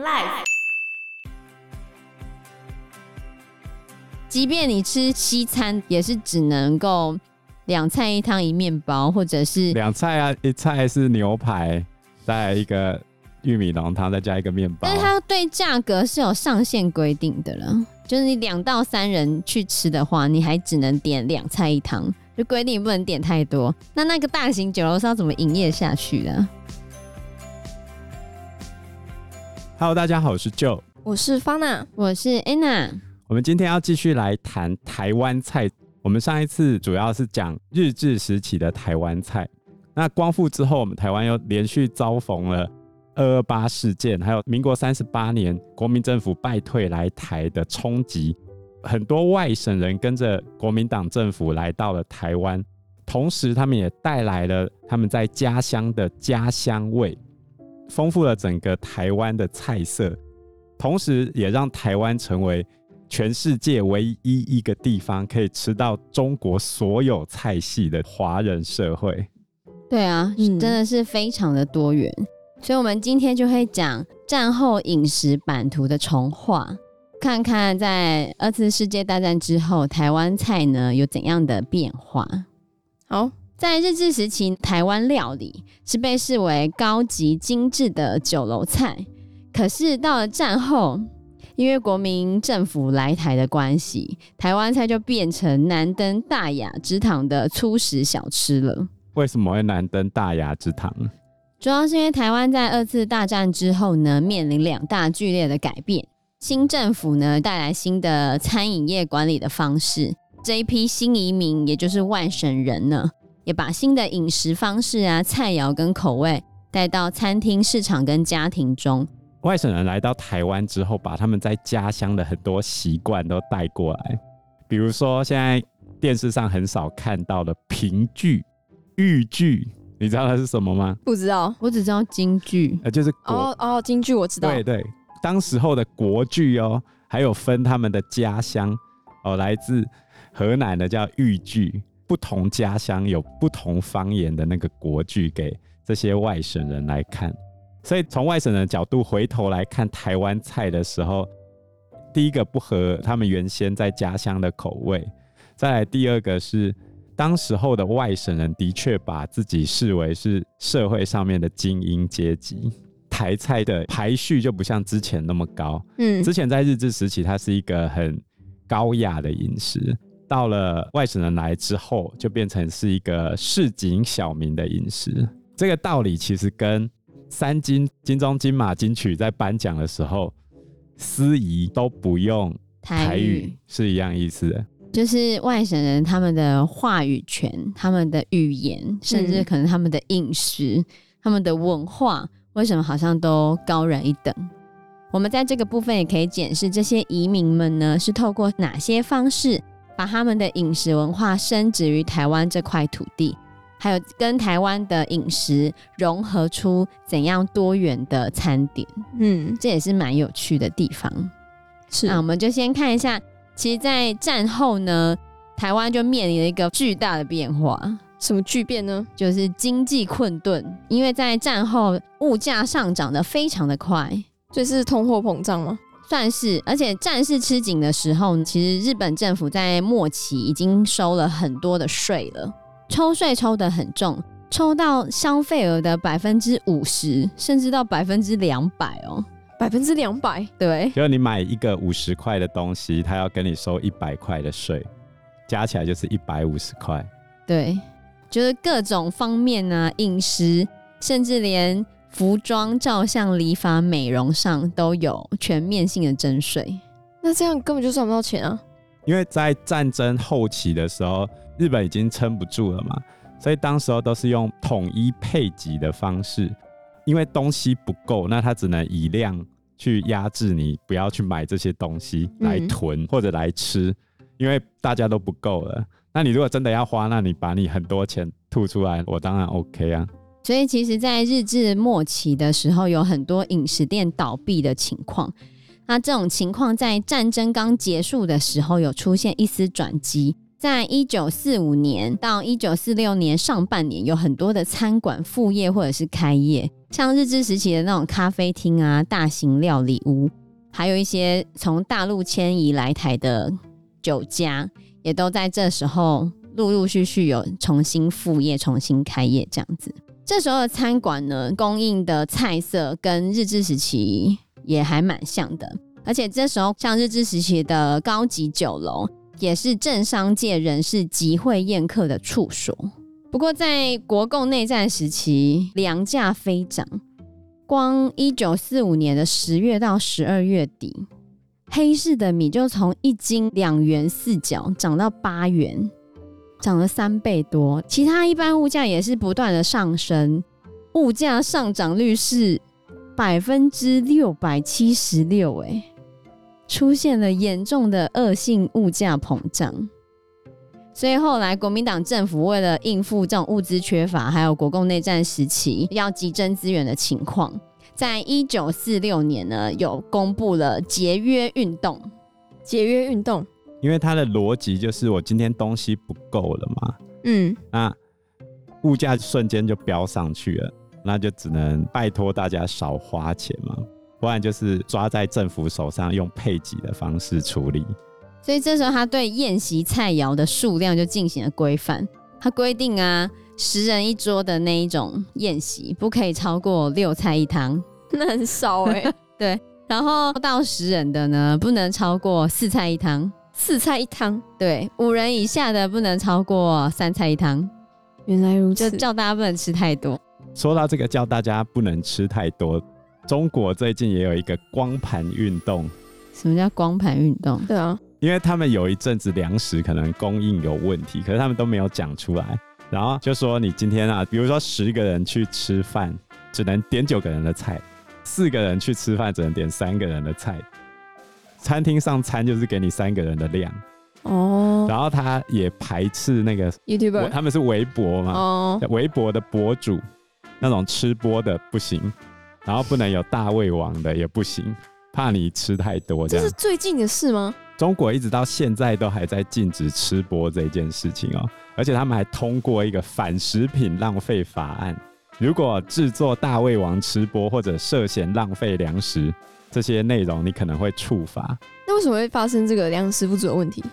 Life，即便你吃西餐，也是只能够两菜一汤一面包，或者是两菜啊，一菜是牛排，再一个玉米浓汤，再加一个面包。但是它对价格是有上限规定的了，就是你两到三人去吃的话，你还只能点两菜一汤，就规定不能点太多。那那个大型酒楼是要怎么营业下去的？Hello，大家好，我是 Joe，我是 Fana，我是 Anna。我们今天要继续来谈台湾菜。我们上一次主要是讲日治时期的台湾菜。那光复之后，我们台湾又连续遭逢了二二八事件，还有民国三十八年国民政府败退来台的冲击，很多外省人跟着国民党政府来到了台湾，同时他们也带来了他们在家乡的家乡味。丰富了整个台湾的菜色，同时也让台湾成为全世界唯一一个地方可以吃到中国所有菜系的华人社会。对啊，真的是非常的多元。嗯、所以，我们今天就会讲战后饮食版图的重画，看看在二次世界大战之后，台湾菜呢有怎样的变化。好。在日治时期，台湾料理是被视为高级精致的酒楼菜。可是到了战后，因为国民政府来台的关系，台湾菜就变成难登大雅之堂的粗食小吃了。为什么会难登大雅之堂？主要是因为台湾在二次大战之后呢，面临两大剧烈的改变。新政府呢，带来新的餐饮业管理的方式，这一批新移民，也就是外省人呢。也把新的饮食方式啊、菜肴跟口味带到餐厅、市场跟家庭中。外省人来到台湾之后，把他们在家乡的很多习惯都带过来，比如说现在电视上很少看到的评剧、豫剧，你知道它是什么吗？不知道，我只知道京剧。呃，就是哦哦，京剧我知道。对对，当时候的国剧哦，还有分他们的家乡哦，来自河南的叫豫剧。不同家乡有不同方言的那个国剧给这些外省人来看，所以从外省人的角度回头来看台湾菜的时候，第一个不合他们原先在家乡的口味，再来第二个是当时候的外省人的确把自己视为是社会上面的精英阶级，台菜的排序就不像之前那么高，嗯，之前在日治时期它是一个很高雅的饮食。到了外省人来之后，就变成是一个市井小民的饮食。这个道理其实跟三金金钟金马金曲在颁奖的时候，司仪都不用台语是一样意思的。就是外省人他们的话语权、他们的语言，甚至可能他们的饮食、嗯、他们的文化，为什么好像都高人一等？我们在这个部分也可以检视这些移民们呢，是透过哪些方式。把他们的饮食文化升植于台湾这块土地，还有跟台湾的饮食融合出怎样多元的餐点，嗯，这也是蛮有趣的地方。是，那我们就先看一下，其实，在战后呢，台湾就面临了一个巨大的变化。什么巨变呢？就是经济困顿，因为在战后物价上涨的非常的快，这是通货膨胀吗？算是，而且战事吃紧的时候，其实日本政府在末期已经收了很多的税了，抽税抽得很重，抽到消费额的百分之五十，甚至到百分之两百哦，百分之两百，对，就是你买一个五十块的东西，他要跟你收一百块的税，加起来就是一百五十块，对，就是各种方面啊，饮食，甚至连。服装、照相、理发、美容上都有全面性的征税，那这样根本就赚不到钱啊！因为在战争后期的时候，日本已经撑不住了嘛，所以当时候都是用统一配给的方式，因为东西不够，那他只能以量去压制你，不要去买这些东西来囤或者来吃，嗯、因为大家都不够了。那你如果真的要花，那你把你很多钱吐出来，我当然 OK 啊。所以，其实，在日治末期的时候，有很多饮食店倒闭的情况。那这种情况在战争刚结束的时候有出现一丝转机，在一九四五年到一九四六年上半年，有很多的餐馆复业或者是开业，像日治时期的那种咖啡厅啊、大型料理屋，还有一些从大陆迁移来台的酒家，也都在这时候陆陆续续有重新复业、重新开业这样子。这时候的餐馆呢，供应的菜色跟日治时期也还蛮像的，而且这时候像日治时期的高级酒楼。也是政商界人士集会宴客的处所。不过，在国共内战时期，粮价飞涨，光一九四五年的十月到十二月底，黑市的米就从一斤两元四角涨到八元，涨了三倍多。其他一般物价也是不断的上升，物价上涨率是百分之六百七十六，哎。出现了严重的恶性物价膨胀，所以后来国民党政府为了应付这种物资缺乏，还有国共内战时期要集征资源的情况，在一九四六年呢，有公布了节约运动。节约运动，因为它的逻辑就是我今天东西不够了嘛，嗯，那物价瞬间就飙上去了，那就只能拜托大家少花钱嘛。不然就是抓在政府手上，用配给的方式处理。所以这时候他对宴席菜肴的数量就进行了规范。他规定啊，十人一桌的那一种宴席不可以超过六菜一汤，那很少哎、欸。对，然后到十人的呢，不能超过四菜一汤。四菜一汤。对，五人以下的不能超过三菜一汤。原来如此，就叫大家不能吃太多。说到这个，叫大家不能吃太多。中国最近也有一个光盘运动。什么叫光盘运动？对啊，因为他们有一阵子粮食可能供应有问题，可是他们都没有讲出来。然后就说你今天啊，比如说十个人去吃饭，只能点九个人的菜；四个人去吃饭，只能点三个人的菜。餐厅上餐就是给你三个人的量。哦。然后他也排斥那个 YouTuber，他们是微博嘛？哦。微博的博主那种吃播的不行。然后不能有大胃王的也不行，怕你吃太多这样。这是最近的事吗？中国一直到现在都还在禁止吃播这件事情哦，而且他们还通过一个反食品浪费法案。如果制作大胃王吃播或者涉嫌浪费粮食这些内容，你可能会触发。那为什么会发生这个粮食不足的问题？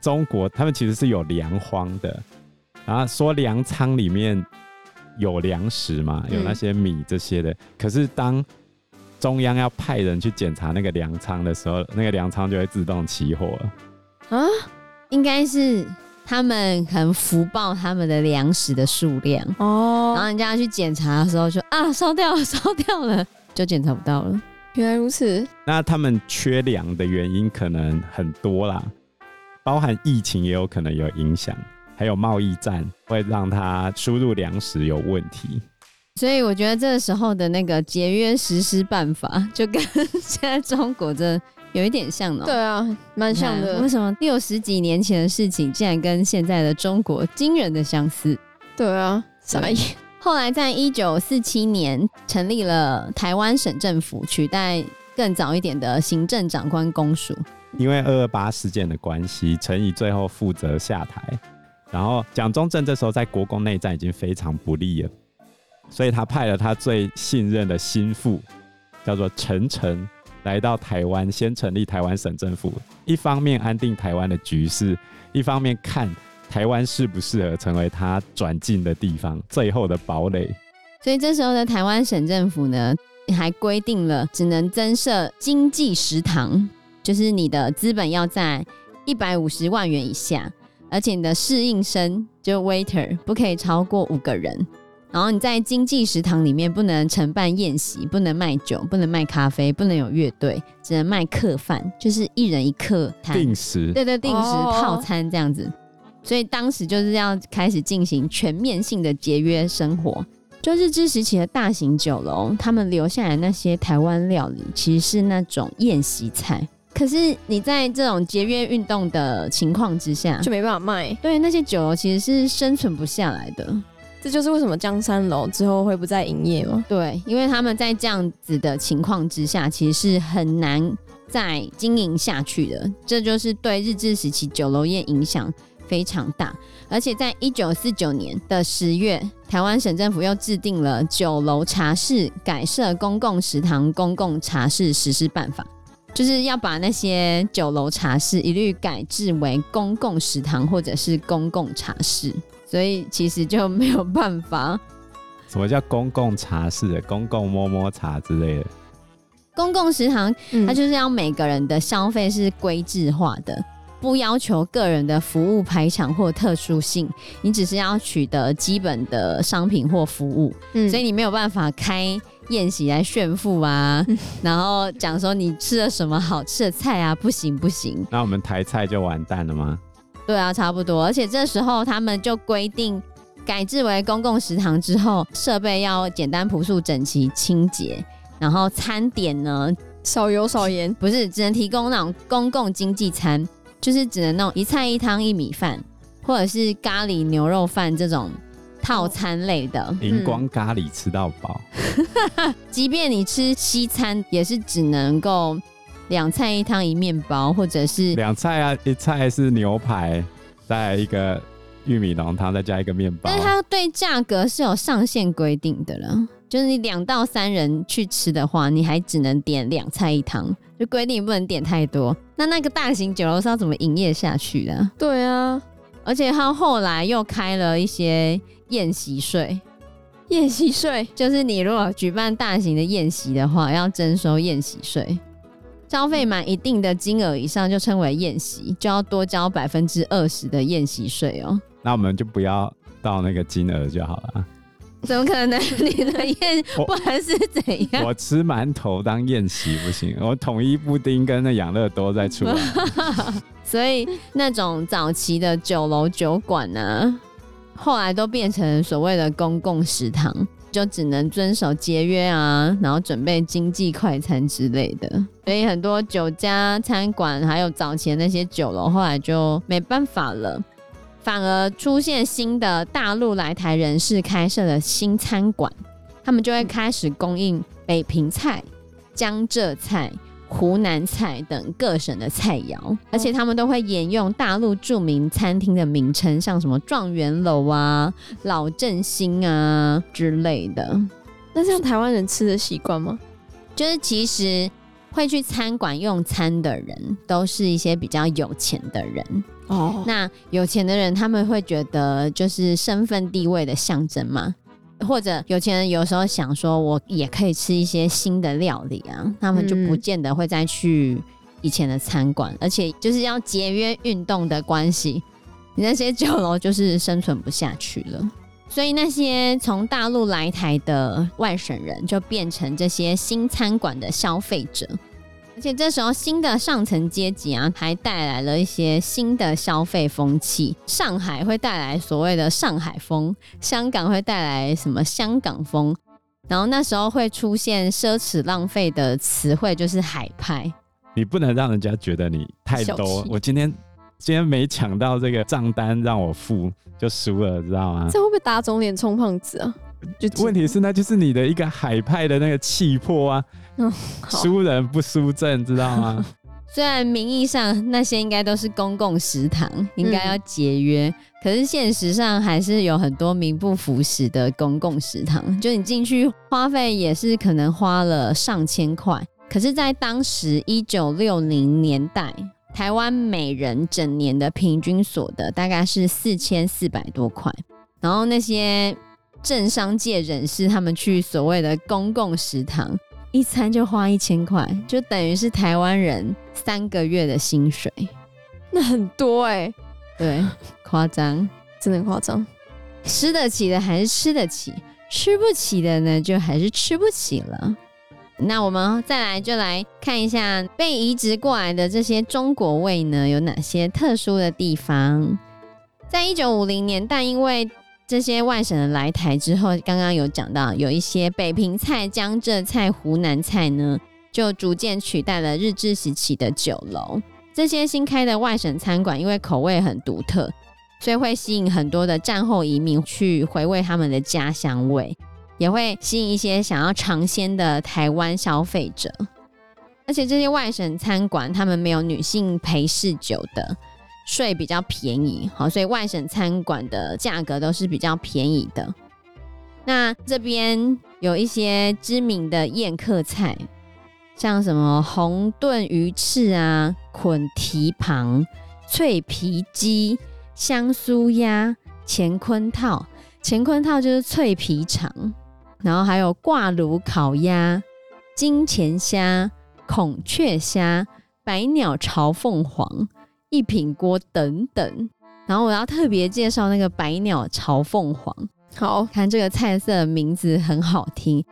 中国他们其实是有粮荒的，然后说粮仓里面。有粮食嘛？有那些米这些的。嗯、可是当中央要派人去检查那个粮仓的时候，那个粮仓就会自动起火了。啊，应该是他们很福报他们的粮食的数量哦。然后人家去检查的时候就，就啊烧掉了，烧掉了，就检查不到了。原来如此。那他们缺粮的原因可能很多啦，包含疫情也有可能有影响。还有贸易战会让他输入粮食有问题，所以我觉得这个时候的那个节约实施办法就跟现在中国这有一点像哦。对啊，蛮像的。为什么六十几年前的事情竟然跟现在的中国惊人的相似？对啊，傻眼。后来在一九四七年成立了台湾省政府，取代更早一点的行政长官公署。因为二二八事件的关系，陈仪最后负责下台。然后蒋中正这时候在国共内战已经非常不利了，所以他派了他最信任的心腹，叫做陈诚，来到台湾，先成立台湾省政府，一方面安定台湾的局势，一方面看台湾适不适合成为他转进的地方，最后的堡垒。所以这时候的台湾省政府呢，还规定了只能增设经济食堂，就是你的资本要在一百五十万元以下。而且你的适应生就 waiter 不可以超过五个人，然后你在经济食堂里面不能承办宴席，不能卖酒，不能卖咖啡，不能有乐队，只能卖客饭，就是一人一客餐，定时，对对，定时套餐这样子。所以当时就是要开始进行全面性的节约生活。就日治时期的大型酒楼，他们留下来那些台湾料理，其实是那种宴席菜。可是你在这种节约运动的情况之下，就没办法卖。对，那些酒楼其实是生存不下来的。这就是为什么江山楼之后会不再营业吗？对，因为他们在这样子的情况之下，其实是很难再经营下去的。这就是对日治时期酒楼业影响非常大。而且在一九四九年的十月，台湾省政府又制定了《酒楼茶室改设公共食堂公共茶室实施办法》，就是要把那些酒楼茶室一律改制为公共食堂或者是公共茶室。所以其实就没有办法。什么叫公共茶室？公共摸摸茶之类的。公共食堂，它就是要每个人的消费是规制化的，嗯、不要求个人的服务排场或特殊性，你只是要取得基本的商品或服务，嗯、所以你没有办法开宴席来炫富啊，嗯、然后讲说你吃了什么好吃的菜啊，不行不行。那我们台菜就完蛋了吗？对啊，差不多。而且这时候他们就规定，改制为公共食堂之后，设备要简单朴素、整齐、清洁。然后餐点呢，少油少盐，不是只能提供那种公共经济餐，就是只能弄一菜一汤一米饭，或者是咖喱牛肉饭这种套餐类的。荧光咖喱吃到饱。嗯、即便你吃西餐，也是只能够两菜一汤一面包，或者是两菜啊，一菜是牛排，再一个玉米浓汤，再加一个面包。但是它对价格是有上限规定的了。就是你两到三人去吃的话，你还只能点两菜一汤，就规定不能点太多。那那个大型酒楼是要怎么营业下去的？对啊，而且他后来又开了一些宴席税。宴席税就是你如果举办大型的宴席的话，要征收宴席税。消费满一定的金额以上就称为宴席，就要多交百分之二十的宴席税哦。那我们就不要到那个金额就好了。怎么可能？你的宴不然是怎样？我，我吃馒头当宴席不行，我统一布丁跟那养乐多再出来。所以那种早期的酒楼酒馆呢，后来都变成所谓的公共食堂，就只能遵守节约啊，然后准备经济快餐之类的。所以很多酒家餐馆，还有早前那些酒楼，后来就没办法了。反而出现新的大陆来台人士开设的新餐馆，他们就会开始供应北平菜、江浙菜、湖南菜等各省的菜肴，而且他们都会沿用大陆著名餐厅的名称，像什么状元楼啊、老振兴啊之类的。那这样台湾人吃的习惯吗？就是其实会去餐馆用餐的人，都是一些比较有钱的人。哦，oh. 那有钱的人他们会觉得就是身份地位的象征嘛，或者有钱人有时候想说，我也可以吃一些新的料理啊，他们就不见得会再去以前的餐馆，嗯、而且就是要节约运动的关系，你那些酒楼就是生存不下去了，所以那些从大陆来台的外省人就变成这些新餐馆的消费者。而且这时候，新的上层阶级啊，还带来了一些新的消费风气。上海会带来所谓的上海风，香港会带来什么香港风，然后那时候会出现奢侈浪费的词汇，就是海派。你不能让人家觉得你太多。气我今天今天没抢到这个账单让我付，就输了，知道吗？这会不会打肿脸充胖子啊？就问题是，那就是你的一个海派的那个气魄啊。嗯，输人不输阵，知道吗？虽然名义上那些应该都是公共食堂，应该要节约，嗯、可是现实上还是有很多名不符实的公共食堂。就你进去花费也是可能花了上千块，可是，在当时一九六零年代，台湾每人整年的平均所得大概是四千四百多块，然后那些政商界人士他们去所谓的公共食堂。一餐就花一千块，就等于是台湾人三个月的薪水，那很多哎、欸，对，夸张，真的夸张。吃得起的还是吃得起，吃不起的呢，就还是吃不起了。那我们再来就来看一下被移植过来的这些中国胃呢，有哪些特殊的地方？在一九五零年代，因为这些外省人来台之后，刚刚有讲到，有一些北平菜、江浙菜、湖南菜呢，就逐渐取代了日治时期的酒楼。这些新开的外省餐馆，因为口味很独特，所以会吸引很多的战后移民去回味他们的家乡味，也会吸引一些想要尝鲜的台湾消费者。而且这些外省餐馆，他们没有女性陪侍酒的。税比较便宜，好，所以外省餐馆的价格都是比较便宜的。那这边有一些知名的宴客菜，像什么红炖鱼翅啊、捆蹄膀、脆皮鸡、香酥鸭、乾坤套。乾坤套就是脆皮肠，然后还有挂炉烤鸭、金钱虾、孔雀虾、百鸟朝凤凰、一品锅等等。然后我要特别介绍那个百鸟朝凤凰。好，看这个菜色名字很好听，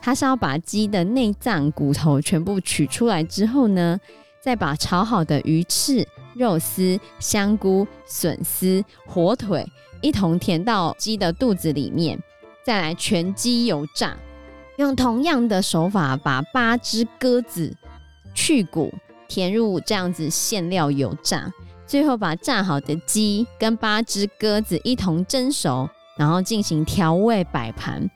它是要把鸡的内脏骨头全部取出来之后呢，再把炒好的鱼翅、肉丝、香菇、笋丝、火腿。一同填到鸡的肚子里面，再来全鸡油炸，用同样的手法把八只鸽子去骨填入这样子馅料油炸，最后把炸好的鸡跟八只鸽子一同蒸熟，然后进行调味摆盘，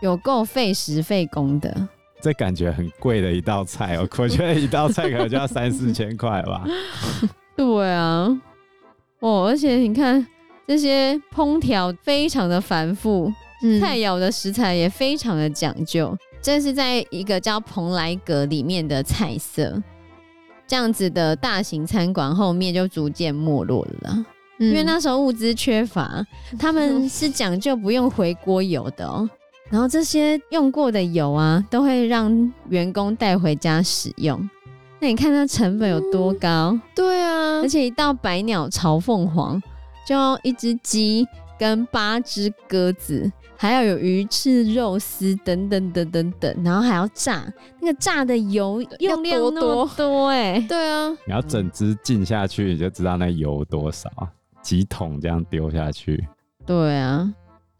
有够费时费工的。这感觉很贵的一道菜哦，我觉得一道菜可能就要三四千块吧。对啊，哦，而且你看。这些烹调非常的繁复，嗯、菜肴的食材也非常的讲究。这是在一个叫蓬莱阁里面的菜色，这样子的大型餐馆后面就逐渐没落了，嗯、因为那时候物资缺乏，他们是讲究不用回锅油的哦。然后这些用过的油啊，都会让员工带回家使用。那你看它成本有多高？嗯、对啊，而且一道百鸟朝凤凰。就要一只鸡跟八只鸽子，还要有鱼翅、肉丝等等等等等，然后还要炸，那个炸的油用量那么多哎、欸，对啊，你要整只浸下去，你就知道那油多少，几桶这样丢下去，对啊，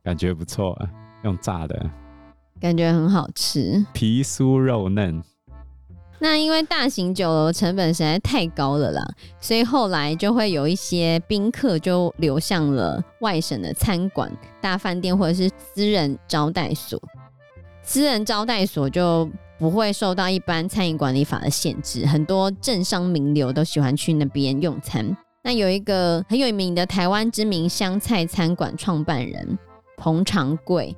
感觉不错啊，用炸的，感觉很好吃，皮酥肉嫩。那因为大型酒楼成本实在太高了啦，所以后来就会有一些宾客就流向了外省的餐馆、大饭店或者是私人招待所。私人招待所就不会受到一般餐饮管理法的限制，很多政商名流都喜欢去那边用餐。那有一个很有名的台湾知名湘菜餐馆创办人彭长贵，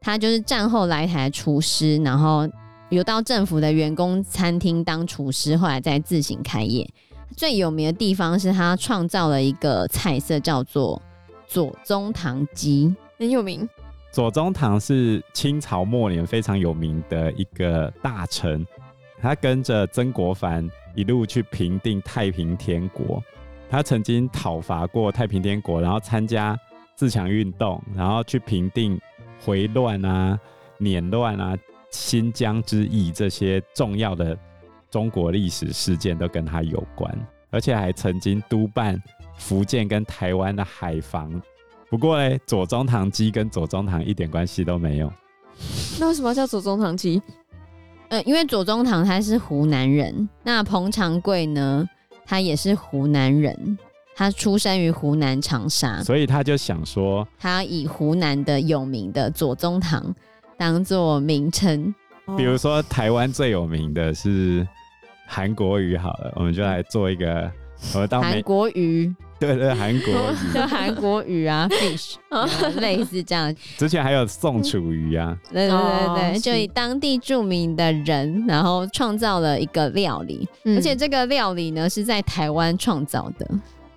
他就是战后来台厨师，然后。有到政府的员工餐厅当厨师，后来再自行开业。最有名的地方是他创造了一个菜色，叫做左宗棠鸡，很有名。左宗棠是清朝末年非常有名的一个大臣，他跟着曾国藩一路去平定太平天国。他曾经讨伐过太平天国，然后参加自强运动，然后去平定回乱啊、捻乱啊。新疆之役这些重要的中国历史事件都跟他有关，而且还曾经督办福建跟台湾的海防。不过呢，左宗棠鸡跟左宗棠一点关系都没有。那为什么叫左宗棠鸡？呃，因为左宗棠他是湖南人，那彭长贵呢，他也是湖南人，他出生于湖南长沙，所以他就想说，他以湖南的有名的左宗棠。当做名称，比如说台湾最有名的是韩国瑜，好了，我们就来做一个，我们当韩国瑜，对对，韩国瑜，就 韩国瑜啊，fish，类似这样。之前还有宋楚瑜啊，对对对对，就以当地著名的人，然后创造了一个料理，而且这个料理呢是在台湾创造的。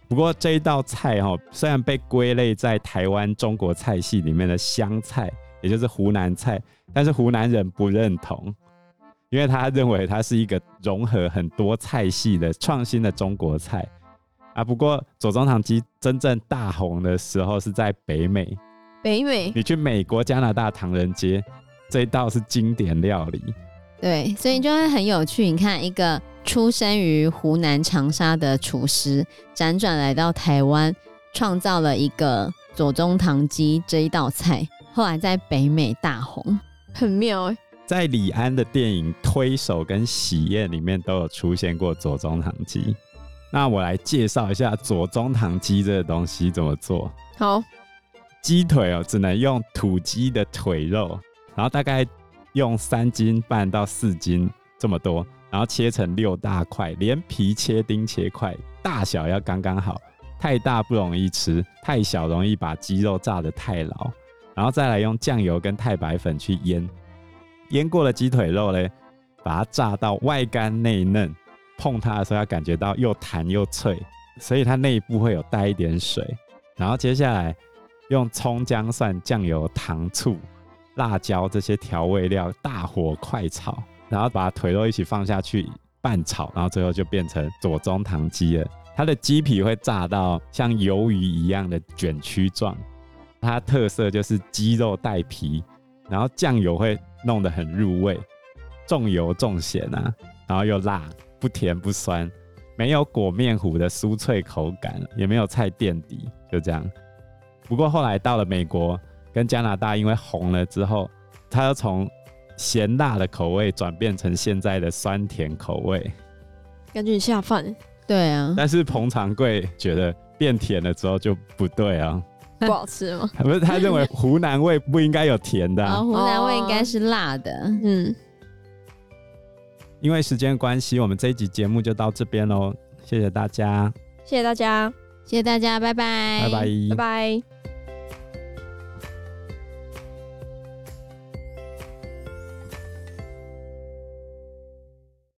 不过这一道菜哈，虽然被归类在台湾中国菜系里面的湘菜。也就是湖南菜，但是湖南人不认同，因为他认为它是一个融合很多菜系的创新的中国菜啊。不过左宗棠鸡真正大红的时候是在北美，北美，你去美国、加拿大唐人街，这一道是经典料理。对，所以就会很有趣。你看，一个出生于湖南长沙的厨师，辗转来到台湾，创造了一个左宗棠鸡这一道菜。后来在北美大红，很妙哎、欸。在李安的电影《推手》跟《喜宴》里面都有出现过左宗棠鸡。那我来介绍一下左宗棠鸡这个东西怎么做。好，鸡腿哦，只能用土鸡的腿肉，然后大概用三斤半到四斤这么多，然后切成六大块，连皮切丁切块，大小要刚刚好，太大不容易吃，太小容易把鸡肉炸得太老。然后再来用酱油跟太白粉去腌，腌过的鸡腿肉嘞，把它炸到外干内嫩，碰它的时候要感觉到又弹又脆，所以它内部会有带一点水。然后接下来用葱、姜、蒜、酱油、糖、醋、辣椒这些调味料大火快炒，然后把腿肉一起放下去拌炒，然后最后就变成左宗棠鸡了。它的鸡皮会炸到像鱿鱼一样的卷曲状。它特色就是鸡肉带皮，然后酱油会弄得很入味，重油重咸啊，然后又辣，不甜不酸，没有裹面糊的酥脆口感，也没有菜垫底，就这样。不过后来到了美国跟加拿大，因为红了之后，它又从咸辣的口味转变成现在的酸甜口味，感觉下饭。对啊，但是彭长贵觉得变甜了之后就不对啊。不好吃吗？不是，他认为湖南味不应该有甜的、啊哦，湖南味应该是辣的。嗯，因为时间关系，我们这一集节目就到这边喽。谢谢大家，谢谢大家，谢谢大家，拜拜，拜拜，拜拜。